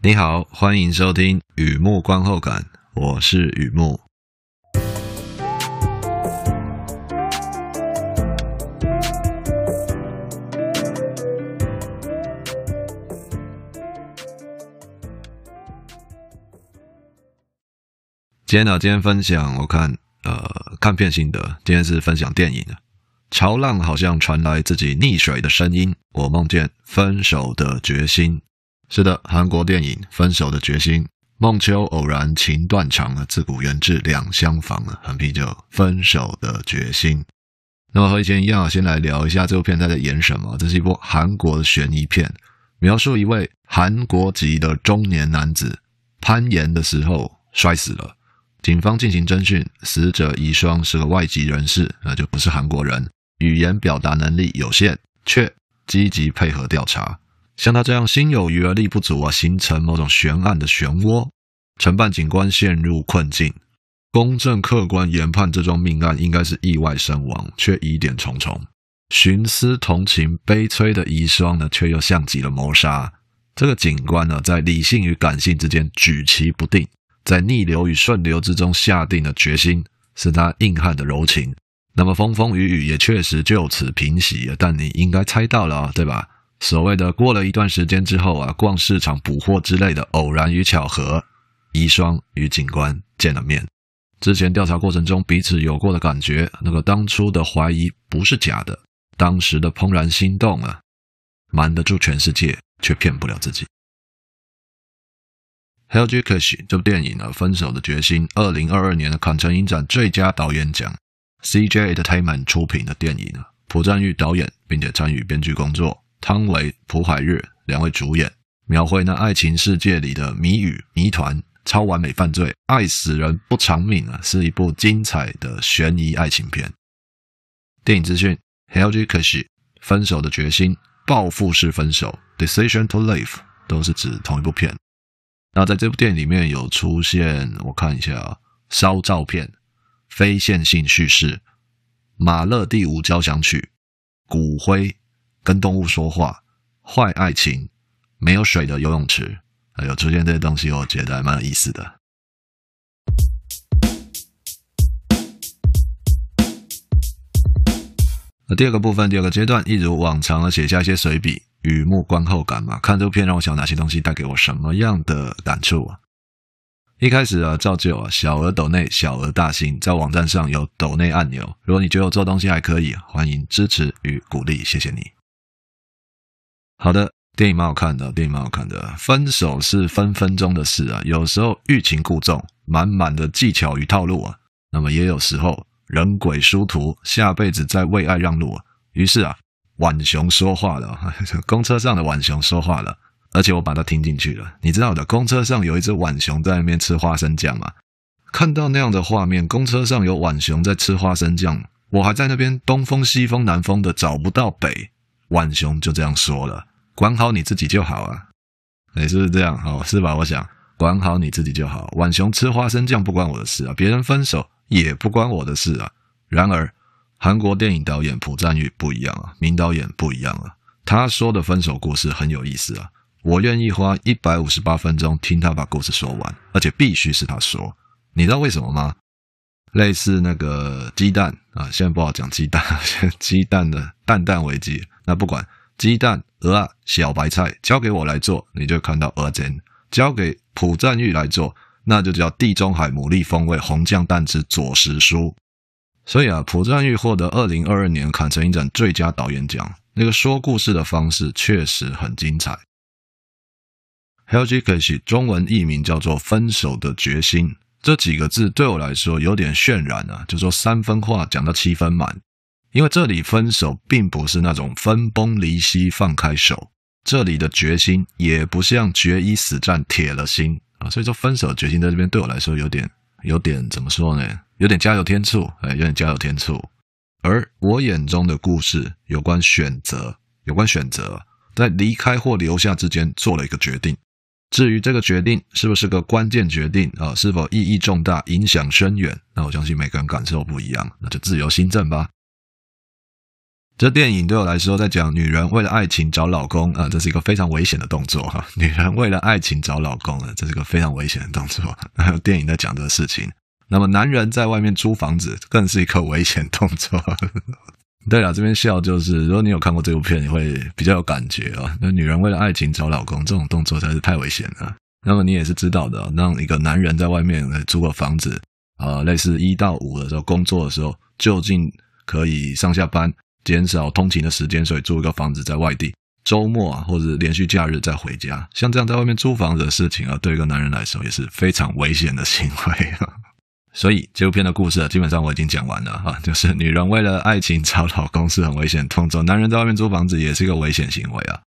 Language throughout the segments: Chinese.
你好，欢迎收听雨木观后感，我是雨木。今天呢，今天分享我看呃看片心得，今天是分享电影的。潮浪好像传来自己溺水的声音，我梦见分手的决心。是的，韩国电影《分手的决心》，孟秋偶然情断肠了，自古缘至两相逢了，横批就分手的决心。那么和以前一样，先来聊一下这部片在在演什么。这是一部韩国的悬疑片，描述一位韩国籍的中年男子攀岩的时候摔死了，警方进行侦讯，死者遗孀是个外籍人士，那就不是韩国人，语言表达能力有限，却积极配合调查。像他这样心有余而力不足啊，形成某种悬案的漩涡，承办警官陷入困境。公正客观研判这桩命案应该是意外身亡，却疑点重重。寻思同情悲催的遗孀呢，却又像极了谋杀。这个警官呢，在理性与感性之间举棋不定，在逆流与顺流之中下定了决心，是他硬汉的柔情。那么风风雨雨也确实就此平息了，但你应该猜到了，对吧？所谓的过了一段时间之后啊，逛市场补货之类的偶然与巧合，遗孀与警官见了面。之前调查过程中彼此有过的感觉，那个当初的怀疑不是假的，当时的怦然心动啊，瞒得住全世界，却骗不了自己。《Hyeoji Keshi》这部电影呢，《分手的决心》，二零二二年的坎城影展最佳导演奖，CJ Entertainment 出品的电影呢，朴赞郁导演，并且参与编剧工作。汤唯、朴海日两位主演，描绘那爱情世界里的谜语、谜团、超完美犯罪、爱死人不偿命啊，是一部精彩的悬疑爱情片。电影资讯：Hyeoji Keshi 分手的决心、报复式分手、Decision to Leave 都是指同一部片。那在这部电影里面有出现，我看一下啊，烧照片、非线性叙事、马勒第五交响曲、骨灰。跟动物说话，坏爱情，没有水的游泳池，有出现这些东西，我觉得还蛮有意思的。那第二个部分，第二个阶段，一如往常的写下一些随笔，雨木观后感嘛。看这部片让我想哪些东西带给我什么样的感触啊？一开始啊，照旧啊，小额抖内，小额大新，在网站上有抖内按钮。如果你觉得我做东西还可以，欢迎支持与鼓励，谢谢你。好的，电影蛮好看的，电影蛮好看的。分手是分分钟的事啊，有时候欲擒故纵，满满的技巧与套路啊。那么也有时候人鬼殊途，下辈子再为爱让路啊。于是啊，浣熊说话了，公车上的浣熊说话了，而且我把它听进去了。你知道的，公车上有一只浣熊在那边吃花生酱嘛？看到那样的画面，公车上有浣熊在吃花生酱，我还在那边东风西风南风的找不到北。浣熊就这样说了：“管好你自己就好啊。”你是不是这样？好，是吧？我想管好你自己就好。浣熊吃花生酱不关我的事啊，别人分手也不关我的事啊。然而，韩国电影导演朴赞郁不一样啊，名导演不一样啊。他说的分手故事很有意思啊，我愿意花一百五十八分钟听他把故事说完，而且必须是他说。你知道为什么吗？类似那个鸡蛋啊，现在不好讲鸡蛋，鸡蛋的蛋蛋危机。那不管鸡蛋、蚵仔、小白菜，交给我来做，你就看到蚵仔煎；交给朴赞郁来做，那就叫地中海牡蛎风味红酱蛋之佐食书。所以啊，朴赞郁获得二零二二年坎城影展最佳导演奖，那个说故事的方式确实很精彩。Hyeoji Keshi 中文译名叫做《分手的决心》，这几个字对我来说有点渲染啊，就说三分话讲到七分满。因为这里分手并不是那种分崩离析放开手，这里的决心也不像决一死战铁了心啊，所以说分手决心在这边对我来说有点有点怎么说呢？有点加油添醋，哎，有点加油添醋。而我眼中的故事有关选择，有关选择，在离开或留下之间做了一个决定。至于这个决定是不是个关键决定啊，是否意义重大、影响深远，那我相信每个人感受不一样，那就自由心证吧。这电影对我来说，在讲女人为了爱情找老公啊，这是一个非常危险的动作哈。女人为了爱情找老公啊，这是一个非常危险的动作。还有 电影在讲这个事情。那么男人在外面租房子，更是一个危险动作。对了，这边笑就是，如果你有看过这部片，你会比较有感觉啊。那女人为了爱情找老公，这种动作才是太危险了。那么你也是知道的，让一个男人在外面租个房子啊，类似一到五的时候工作的时候，就近可以上下班。减少通勤的时间，所以租一个房子在外地，周末啊或者连续假日再回家，像这样在外面租房子的事情啊，对一个男人来说也是非常危险的行为。所以这部片的故事啊，基本上我已经讲完了啊，就是女人为了爱情找老公是很危险的动作，男人在外面租房子也是一个危险行为啊。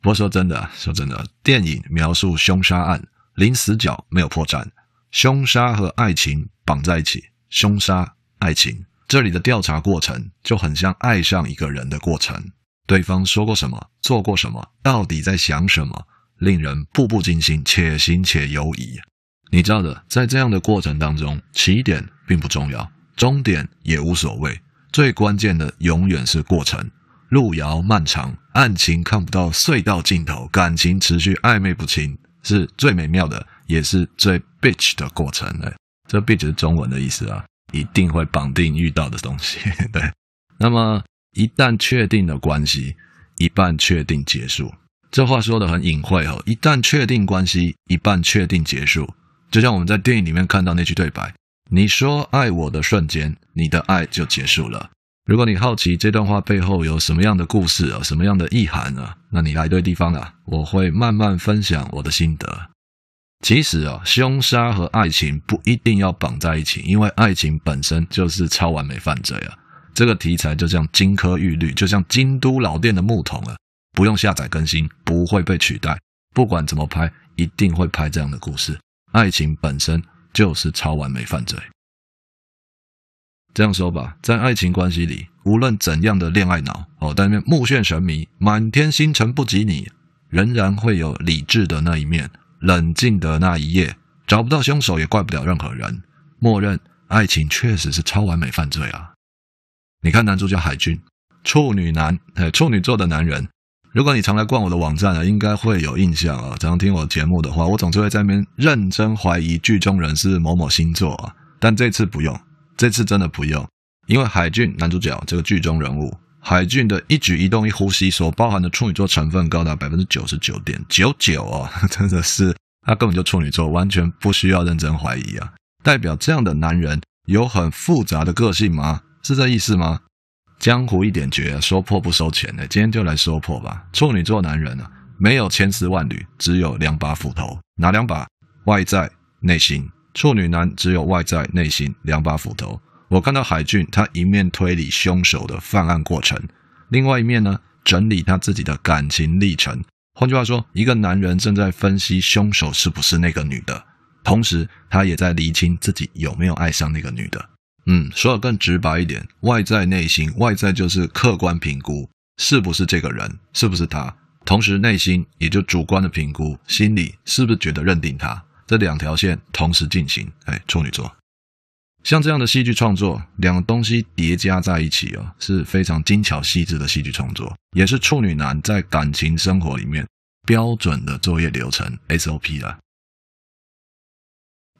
不过说真的，说真的，电影描述凶杀案，零死角没有破绽，凶杀和爱情绑在一起，凶杀爱情。这里的调查过程就很像爱上一个人的过程，对方说过什么，做过什么，到底在想什么，令人步步惊心，且行且犹疑。你知道的，在这样的过程当中，起点并不重要，终点也无所谓，最关键的永远是过程。路遥漫长，案情看不到隧道尽头，感情持续暧昧不清，是最美妙的，也是最 bitch 的过程。哎，这 bitch 是中文的意思啊。一定会绑定遇到的东西，对。那么一旦确定了关系，一半确定结束。这话说得很隐晦哦。一旦确定关系，一半确定结束。就像我们在电影里面看到那句对白：“你说爱我的瞬间，你的爱就结束了。”如果你好奇这段话背后有什么样的故事啊，什么样的意涵啊，那你来对地方了。我会慢慢分享我的心得。其实啊，凶杀和爱情不一定要绑在一起，因为爱情本身就是超完美犯罪啊。这个题材就像金科玉律，就像京都老店的木桶啊，不用下载更新，不会被取代。不管怎么拍，一定会拍这样的故事。爱情本身就是超完美犯罪。这样说吧，在爱情关系里，无论怎样的恋爱脑哦，在那边目眩神迷，满天星辰不及你，仍然会有理智的那一面。冷静的那一夜，找不到凶手也怪不了任何人。默认爱情确实是超完美犯罪啊！你看男主角海俊，处女男，哎，处女座的男人。如果你常来逛我的网站啊，应该会有印象啊。常听我节目的话，我总是会在那边认真怀疑剧中人是某某星座啊。但这次不用，这次真的不用，因为海俊男主角这个剧中人物。海俊的一举一动、一呼吸所包含的处女座成分高达百分之九十九点九九哦，真的是他根本就处女座，完全不需要认真怀疑啊！代表这样的男人有很复杂的个性吗？是这意思吗？江湖一点诀，说破不收钱的，今天就来说破吧。处女座男人啊，没有千丝万缕，只有两把斧头，哪两把？外在、内心。处女男只有外在、内心两把斧头。我看到海俊，他一面推理凶手的犯案过程，另外一面呢，整理他自己的感情历程。换句话说，一个男人正在分析凶手是不是那个女的，同时他也在厘清自己有没有爱上那个女的。嗯，说的更直白一点，外在内心，外在就是客观评估是不是这个人，是不是他，同时内心也就主观的评估，心里是不是觉得认定他。这两条线同时进行，哎，处女座。像这样的戏剧创作，两个东西叠加在一起哦，是非常精巧细致的戏剧创作，也是处女男在感情生活里面标准的作业流程 SOP 啦。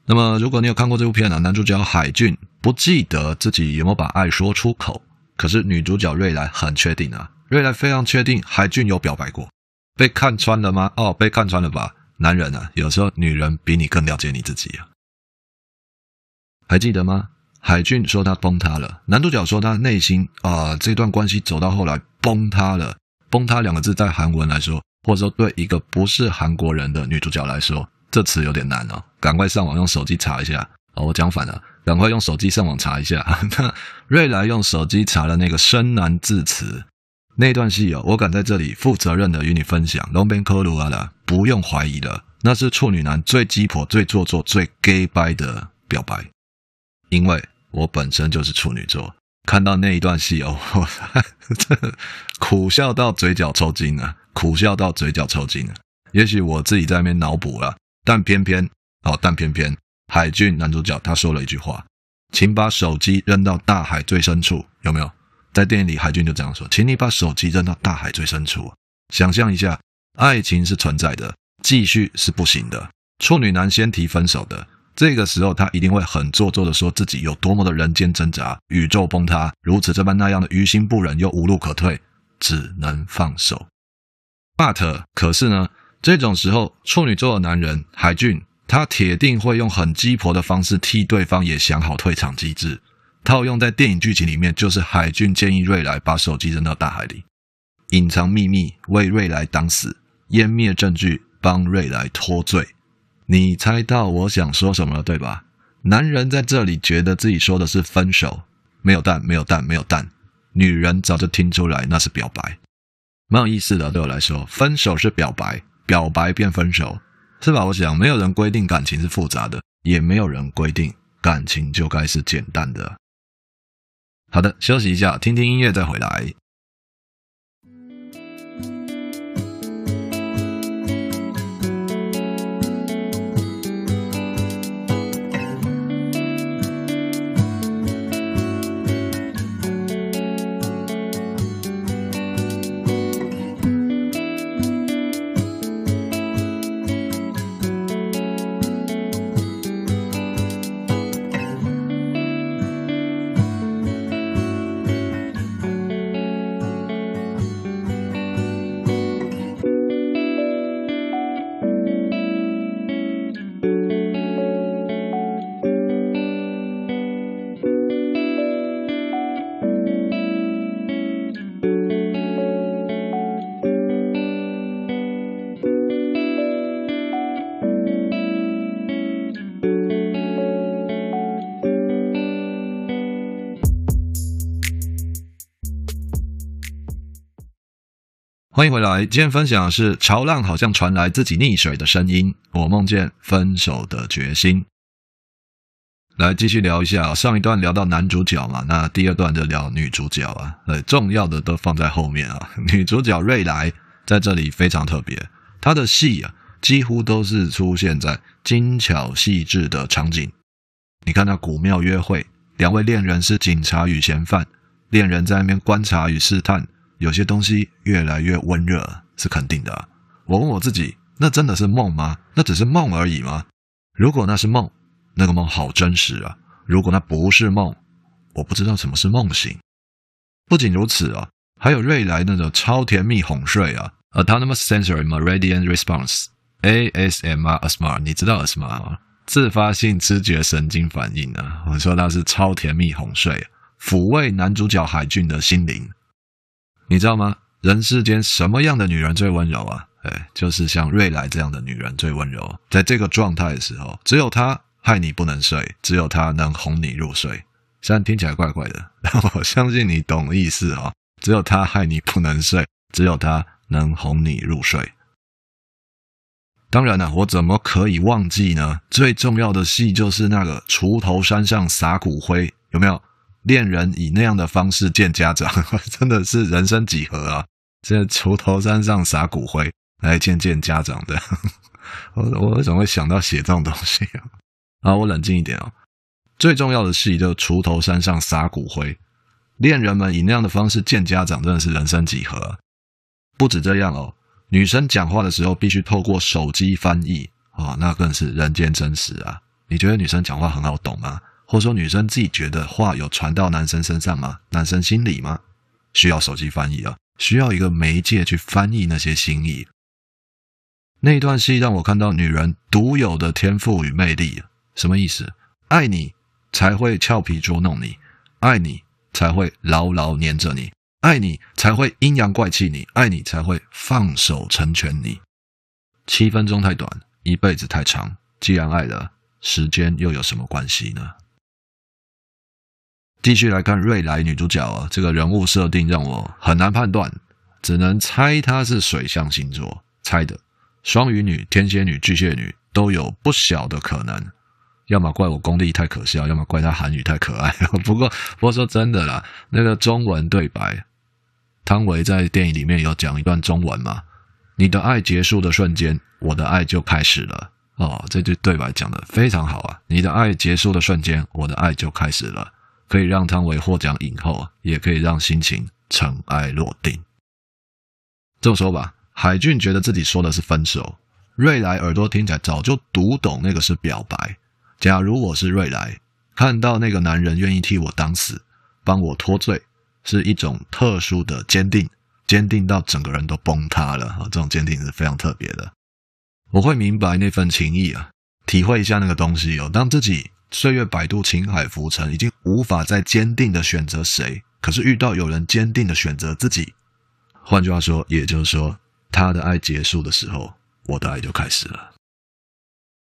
那么，如果你有看过这部片呢，男主角海俊不记得自己有没有把爱说出口，可是女主角瑞来很确定啊，瑞来非常确定海俊有表白过，被看穿了吗？哦，被看穿了吧？男人啊，有时候女人比你更了解你自己啊。还记得吗？海俊说他崩塌了，男主角说他内心啊、呃，这段关系走到后来崩塌了。崩塌两个字在韩文来说，或者说对一个不是韩国人的女主角来说，这词有点难哦。赶快上网用手机查一下。哦，我讲反了，赶快用手机上网查一下。那 瑞来用手机查了那个生难字词那段戏哦，我敢在这里负责任的与你分享。龙边科鲁阿拉，不用怀疑了，那是处女男最鸡婆、最做作、最 gay 掰的表白。因为我本身就是处女座，看到那一段戏哦，我 苦笑到嘴角抽筋了，苦笑到嘴角抽筋了。也许我自己在那边脑补了，但偏偏哦，但偏偏海俊男主角他说了一句话：“请把手机扔到大海最深处。”有没有？在电影里，海俊就这样说：“请你把手机扔到大海最深处，想象一下，爱情是存在的，继续是不行的。处女男先提分手的，这个时候他一定会很做作的说自己有多么的人间挣扎，宇宙崩塌，如此这般那样的于心不忍又无路可退，只能放手。But 可是呢，这种时候处女座的男人海俊，他铁定会用很鸡婆的方式替对方也想好退场机制。”套用在电影剧情里面，就是海俊建议瑞来把手机扔到大海里，隐藏秘密，为瑞来挡死，湮灭证据，帮瑞来脱罪。你猜到我想说什么了，对吧？男人在这里觉得自己说的是分手，没有蛋，没有蛋，没有蛋。女人早就听出来那是表白，蛮有意思的。对我来说，分手是表白，表白变分手，是吧？我想，没有人规定感情是复杂的，也没有人规定感情就该是简单的。好的，休息一下，听听音乐再回来。欢迎回来，今天分享的是潮浪好像传来自己溺水的声音，我梦见分手的决心。来继续聊一下，上一段聊到男主角嘛，那第二段就聊女主角啊，对，重要的都放在后面啊。女主角瑞来在这里非常特别，她的戏啊几乎都是出现在精巧细致的场景。你看那古庙约会，两位恋人是警察与嫌犯，恋人在那边观察与试探。有些东西越来越温热是肯定的。我问我自己，那真的是梦吗？那只是梦而已吗？如果那是梦，那个梦好真实啊。如果那不是梦，我不知道什么是梦醒。不仅如此啊，还有瑞来那种超甜蜜哄睡啊，Autonomous Sensory Meridian Response，ASMR ASMR，你知道 ASMR 吗？自发性知觉神经反应啊。我说那是超甜蜜哄睡，抚慰男主角海俊的心灵。你知道吗？人世间什么样的女人最温柔啊？哎，就是像瑞来这样的女人最温柔。在这个状态的时候，只有她害你不能睡，只有她能哄你入睡。虽然听起来怪怪的，但我相信你懂意思啊、哦。只有她害你不能睡，只有她能哄你入睡。当然了，我怎么可以忘记呢？最重要的戏就是那个锄头山上撒骨灰，有没有？恋人以那样的方式见家长，真的是人生几何啊！在锄头山上撒骨灰来见见家长的，我我怎么会想到写这种东西啊？啊，我冷静一点哦。最重要的是，就锄头山上撒骨灰，恋人们以那样的方式见家长，真的是人生几何！不止这样哦，女生讲话的时候必须透过手机翻译啊，那更是人间真实啊！你觉得女生讲话很好懂吗？或者说女生自己觉得话有传到男生身上吗？男生心里吗？需要手机翻译啊，需要一个媒介去翻译那些心意。那一段戏让我看到女人独有的天赋与魅力。什么意思？爱你才会俏皮捉弄你，爱你才会牢牢黏着你，爱你才会阴阳怪气你，爱你才会放手成全你。七分钟太短，一辈子太长。既然爱了，时间又有什么关系呢？继续来看瑞来女主角啊，这个人物设定让我很难判断，只能猜她是水象星座，猜的。双鱼女、天蝎女、巨蟹女都有不小的可能。要么怪我功力太可笑，要么怪她韩语太可爱。不过，不过说真的啦，那个中文对白，汤唯在电影里面有讲一段中文嘛？你的爱结束的瞬间，我的爱就开始了。哦，这句对白讲得非常好啊！你的爱结束的瞬间，我的爱就开始了。可以让汤唯获奖影后，也可以让心情尘埃落定。这么说吧，海俊觉得自己说的是分手，瑞来耳朵听起来早就读懂那个是表白。假如我是瑞来，看到那个男人愿意替我挡死，帮我脱罪，是一种特殊的坚定，坚定到整个人都崩塌了。这种坚定是非常特别的。我会明白那份情谊啊，体会一下那个东西哦。当自己岁月摆渡、情海浮沉，已经无法再坚定的选择谁，可是遇到有人坚定的选择自己，换句话说，也就是说，他的爱结束的时候，我的爱就开始了。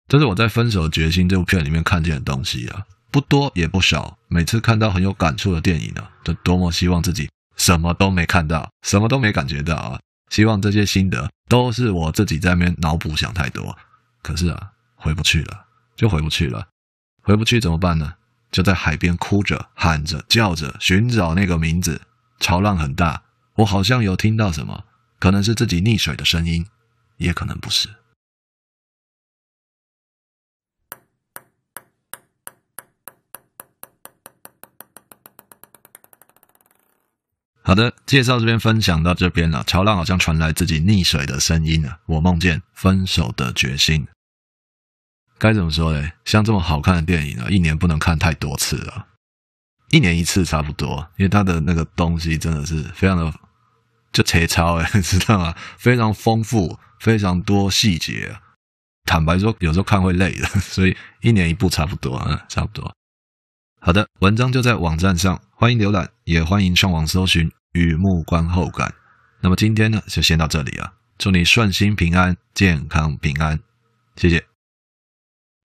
这是我在《分手决心》这部片里面看见的东西啊，不多也不少。每次看到很有感触的电影呢、啊，就多么希望自己什么都没看到，什么都没感觉到啊！希望这些心得都是我自己在那边脑补想太多。可是啊，回不去了，就回不去了。回不去怎么办呢？就在海边哭着、喊着、叫着，寻找那个名字。潮浪很大，我好像有听到什么，可能是自己溺水的声音，也可能不是。好的，介绍这边分享到这边了。潮浪好像传来自己溺水的声音了。我梦见分手的决心，该怎么说呢？像这么好看的电影啊，一年不能看太多次了，一年一次差不多，因为它的那个东西真的是非常的就切超诶，知道吗？非常丰富，非常多细节。坦白说，有时候看会累的，所以一年一部差不多，嗯，差不多。好的，文章就在网站上，欢迎浏览，也欢迎上网搜寻。雨幕观后感。那么今天呢，就先到这里啊！祝你顺心平安，健康平安，谢谢。